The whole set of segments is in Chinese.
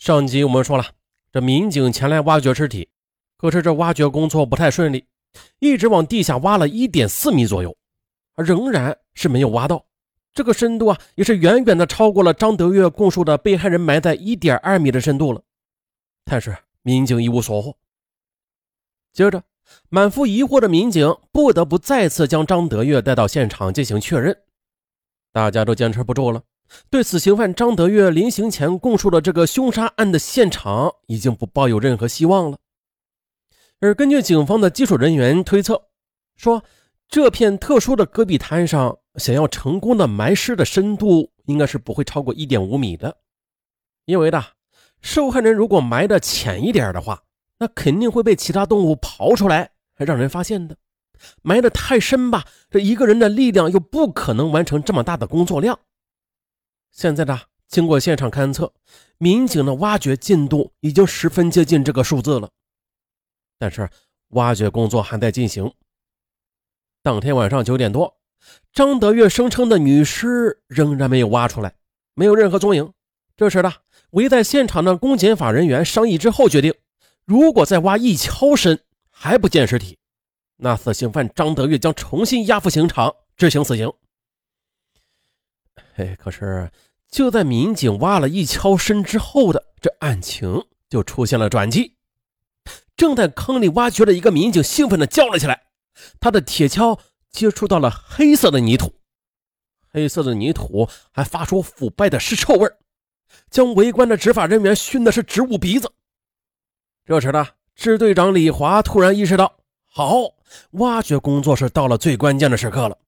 上集我们说了，这民警前来挖掘尸体，可是这挖掘工作不太顺利，一直往地下挖了一点四米左右，仍然是没有挖到。这个深度啊，也是远远的超过了张德月供述的被害人埋在一点二米的深度了。但是民警一无所获。接着，满腹疑惑的民警不得不再次将张德月带到现场进行确认。大家都坚持不住了。对死刑犯张德月临行前供述的这个凶杀案的现场，已经不抱有任何希望了。而根据警方的技术人员推测，说这片特殊的戈壁滩上，想要成功的埋尸的深度，应该是不会超过一点五米的。因为呢，受害人如果埋的浅一点的话，那肯定会被其他动物刨出来，还让人发现的。埋的太深吧，这一个人的力量又不可能完成这么大的工作量。现在呢，经过现场勘测，民警的挖掘进度已经十分接近这个数字了。但是挖掘工作还在进行。当天晚上九点多，张德月声称的女尸仍然没有挖出来，没有任何踪影。这时呢，围在现场的公检法人员商议之后决定，如果再挖一锹深还不见尸体，那死刑犯张德月将重新押赴刑场执行死刑。哎，可是就在民警挖了一锹深之后的这案情就出现了转机。正在坑里挖掘的一个民警兴奋地叫了起来，他的铁锹接触到了黑色的泥土，黑色的泥土还发出腐败的尸臭味将围观的执法人员熏的是直捂鼻子。这时呢，支队长李华突然意识到，好，挖掘工作是到了最关键的时刻了。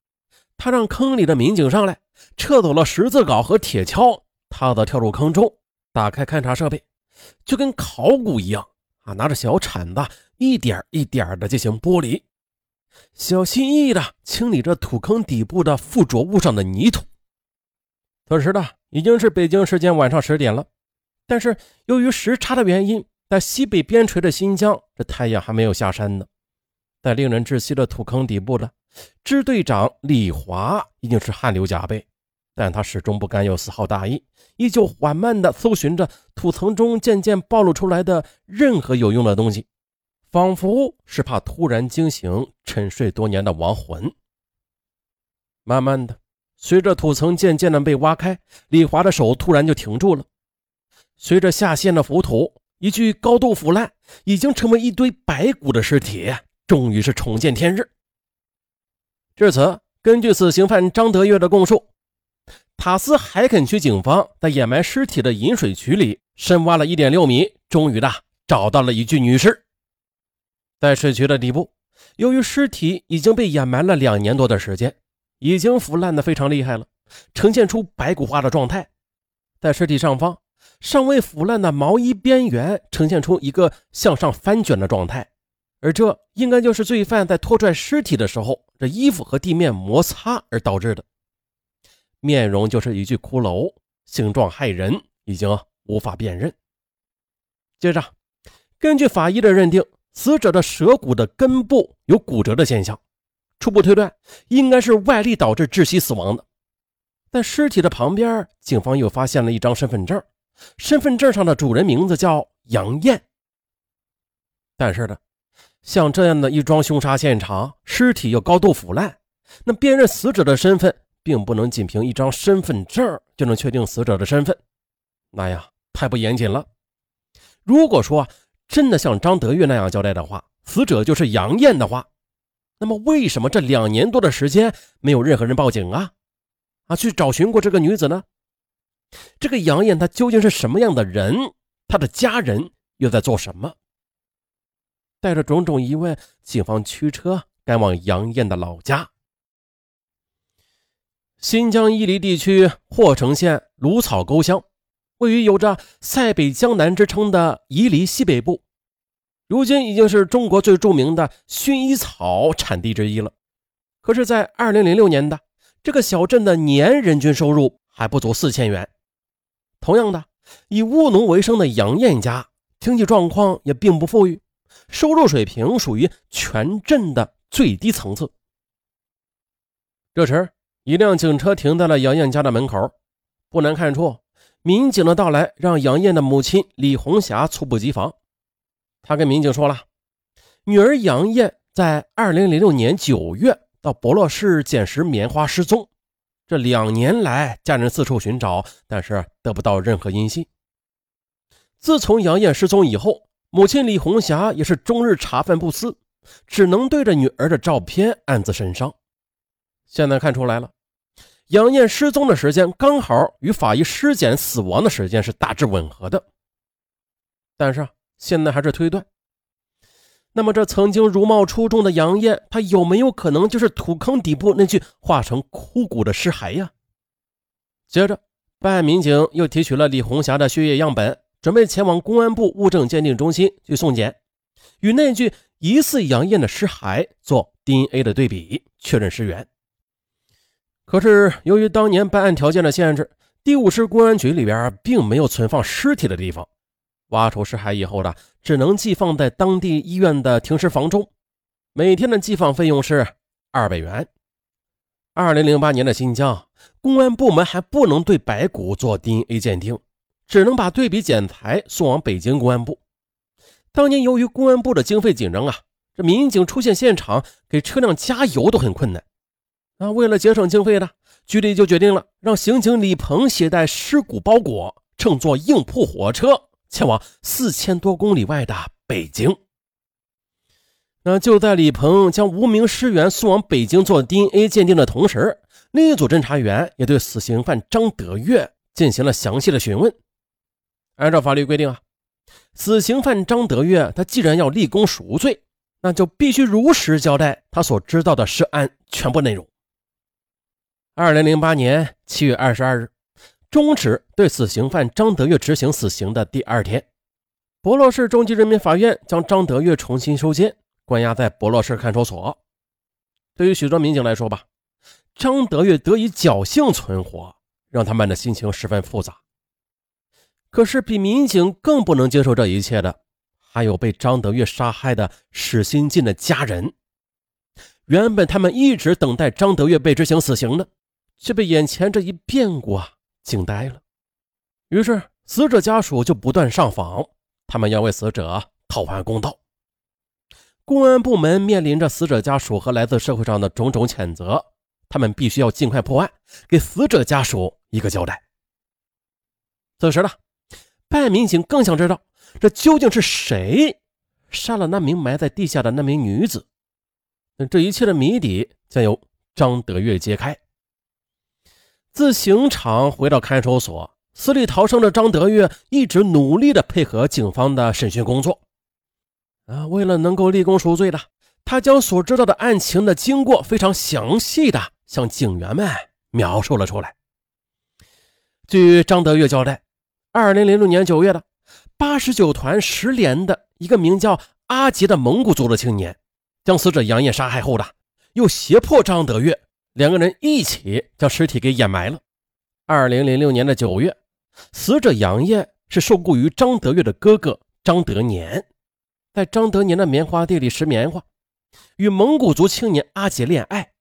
他让坑里的民警上来，撤走了十字镐和铁锹，他则跳入坑中，打开勘察设备，就跟考古一样啊，拿着小铲子一点一点的进行剥离，小心翼翼的清理着土坑底部的附着物上的泥土。此时呢，已经是北京时间晚上十点了，但是由于时差的原因，在西北边陲的新疆，这太阳还没有下山呢。在令人窒息的土坑底部的支队长李华已经是汗流浃背，但他始终不敢有丝毫大意，依旧缓慢地搜寻着土层中渐渐暴露出来的任何有用的东西，仿佛是怕突然惊醒沉睡多年的亡魂。慢慢的，随着土层渐渐的被挖开，李华的手突然就停住了。随着下陷的浮土，一具高度腐烂、已经成为一堆白骨的尸体。终于是重见天日。至此，根据死刑犯张德月的供述，塔斯海肯区警方在掩埋尸体的引水渠里深挖了一点六米，终于的找到了一具女尸。在水渠的底部，由于尸体已经被掩埋了两年多的时间，已经腐烂的非常厉害了，呈现出白骨化的状态。在尸体上方，尚未腐烂的毛衣边缘呈现出一个向上翻卷的状态。而这应该就是罪犯在拖拽尸体的时候，这衣服和地面摩擦而导致的。面容就是一具骷髅，形状骇人，已经无法辨认。接着，根据法医的认定，死者的舌骨的根部有骨折的现象，初步推断应该是外力导致窒息死亡的。在尸体的旁边，警方又发现了一张身份证，身份证上的主人名字叫杨艳。但是呢？像这样的一桩凶杀现场，尸体又高度腐烂，那辨认死者的身份，并不能仅凭一张身份证就能确定死者的身份，那样太不严谨了。如果说真的像张德月那样交代的话，死者就是杨艳的话，那么为什么这两年多的时间没有任何人报警啊？啊，去找寻过这个女子呢？这个杨艳她究竟是什么样的人？她的家人又在做什么？带着种种疑问，警方驱车赶往杨艳的老家——新疆伊犁地区霍城县芦草沟乡，位于有着“塞北江南”之称的伊犁西北部，如今已经是中国最著名的薰衣草产地之一了。可是，在2006年的这个小镇的年人均收入还不足四千元。同样的，以务农为生的杨艳家，经济状况也并不富裕。收入水平属于全镇的最低层次。这时，一辆警车停在了杨艳家的门口。不难看出，民警的到来让杨艳的母亲李红霞猝不及防。她跟民警说了，女儿杨艳在二零零六年九月到博洛市捡拾棉花失踪，这两年来家人四处寻找，但是得不到任何音信。自从杨艳失踪以后，母亲李红霞也是终日茶饭不思，只能对着女儿的照片暗自神伤。现在看出来了。杨艳失踪的时间刚好与法医尸检死亡的时间是大致吻合的，但是现在还是推断。那么，这曾经如貌出众的杨艳，她有没有可能就是土坑底部那具化成枯骨的尸骸呀？接着，办案民警又提取了李红霞的血液样本，准备前往公安部物证鉴定中心去送检，与那具疑似杨艳的尸骸做 DNA 的对比，确认尸源。可是，由于当年办案条件的限制，第五市公安局里边并没有存放尸体的地方。挖出尸骸以后呢，只能寄放在当地医院的停尸房中，每天的寄放费用是二百元。二零零八年的新疆公安部门还不能对白骨做 DNA 鉴定，只能把对比检材送往北京公安部。当年由于公安部的经费紧张啊，这民警出现现场给车辆加油都很困难。那为了节省经费呢，局里就决定了让刑警李鹏携带尸骨包裹，乘坐硬铺火车前往四千多公里外的北京。那就在李鹏将无名尸源送往北京做 DNA 鉴定的同时，另一组侦查员也对死刑犯张德月进行了详细的询问。按照法律规定啊，死刑犯张德月他既然要立功赎罪，那就必须如实交代他所知道的涉案全部内容。二零零八年七月二十二日，终止对死刑犯张德月执行死刑的第二天，博洛市中级人民法院将张德月重新收监，关押在博洛市看守所。对于许多民警来说吧，张德月得以侥幸存活，让他们的心情十分复杂。可是，比民警更不能接受这一切的，还有被张德月杀害的史新进的家人。原本他们一直等待张德月被执行死刑的。却被眼前这一变故啊惊呆了，于是死者家属就不断上访，他们要为死者讨还公道。公安部门面临着死者家属和来自社会上的种种谴责，他们必须要尽快破案，给死者家属一个交代。此时呢，办案民警更想知道，这究竟是谁杀了那名埋在地下的那名女子？那这一切的谜底将由张德月揭开。自刑场回到看守所，死里逃生的张德月一直努力的配合警方的审讯工作。啊，为了能够立功赎罪的，他将所知道的案情的经过非常详细的向警员们描述了出来。据张德月交代，二零零六年九月的八十九团十连的一个名叫阿杰的蒙古族的青年，将死者杨艳杀害后的，又胁迫张德月。两个人一起将尸体给掩埋了。二零零六年的九月，死者杨艳是受雇于张德月的哥哥张德年，在张德年的棉花地里拾棉花，与蒙古族青年阿杰恋爱。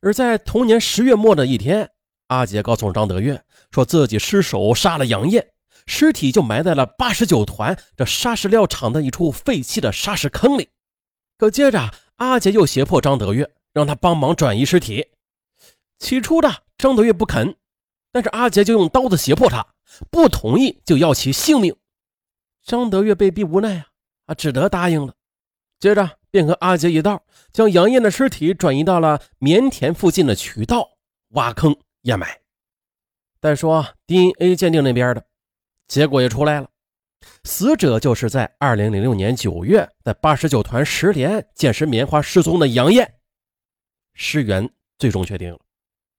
而在同年十月末的一天，阿杰告诉张德月，说自己失手杀了杨艳，尸体就埋在了八十九团这砂石料厂的一处废弃的砂石坑里。可接着，阿杰又胁迫张德月，让他帮忙转移尸体。起初的张德月不肯，但是阿杰就用刀子胁迫他，不同意就要其性命。张德月被逼无奈啊，啊，只得答应了。接着便和阿杰一道将杨艳的尸体转移到了棉田附近的渠道，挖坑掩埋。再说 DNA 鉴定那边的结果也出来了，死者就是在2006年9月在89团十连捡拾棉花失踪的杨艳，尸源最终确定了。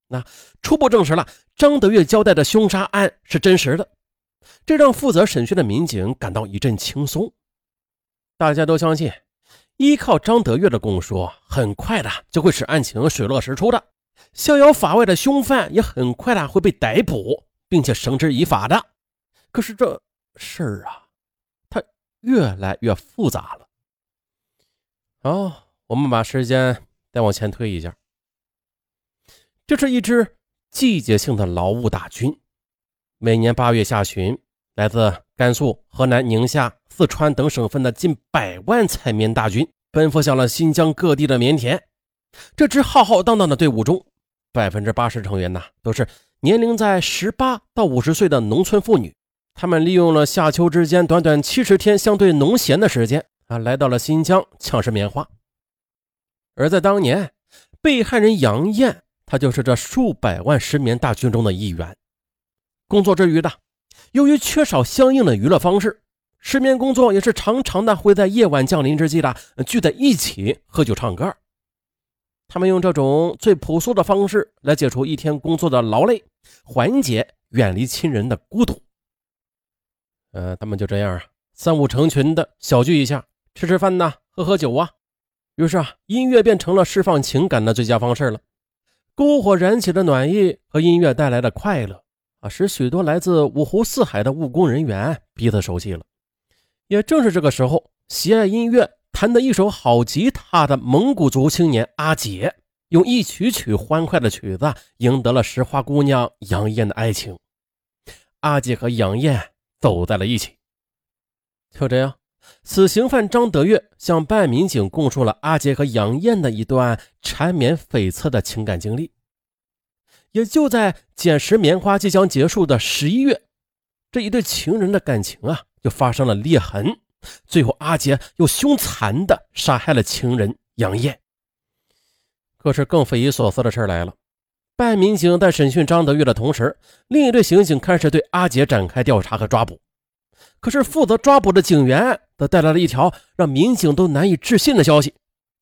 那初步证实了张德月交代的凶杀案是真实的，这让负责审讯的民警感到一阵轻松。大家都相信，依靠张德月的供述，很快的就会使案情水落石出的，逍遥法外的凶犯也很快的会被逮捕，并且绳之以法的。可是这事儿啊，它越来越复杂了。好，我们把时间再往前推一下。这是一支季节性的劳务大军，每年八月下旬，来自甘肃、河南、宁夏、四川等省份的近百万采棉大军奔赴向了新疆各地的棉田。这支浩浩荡荡的队伍中，百分之八十成员呢都是年龄在十八到五十岁的农村妇女。他们利用了夏秋之间短短七十天相对农闲的时间啊，来到了新疆抢食棉花。而在当年，被害人杨艳，她就是这数百万食棉大军中的一员。工作之余的，由于缺少相应的娱乐方式，失眠工作也是常常的会在夜晚降临之际的聚在一起喝酒唱歌。他们用这种最朴素的方式来解除一天工作的劳累，缓解远离亲人的孤独。呃，他们就这样啊，三五成群的小聚一下，吃吃饭呐，喝喝酒啊。于是啊，音乐变成了释放情感的最佳方式了。篝火燃起的暖意和音乐带来的快乐。啊，使许多来自五湖四海的务工人员彼此熟悉了。也正是这个时候，喜爱音乐、弹得一手好吉他的蒙古族青年阿杰，用一曲曲欢快的曲子赢得了石花姑娘杨艳的爱情。阿杰和杨艳走在了一起。就这样，死刑犯张德月向办案民警供述了阿杰和杨艳的一段缠绵悱恻的情感经历。也就在捡拾棉花即将结束的十一月，这一对情人的感情啊，就发生了裂痕。最后，阿杰又凶残的杀害了情人杨艳。可是，更匪夷所思的事来了：办案民警在审讯张德玉的同时，另一队刑警开始对阿杰展开调查和抓捕。可是，负责抓捕的警员则带来了一条让民警都难以置信的消息，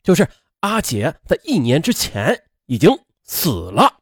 就是阿杰在一年之前已经死了。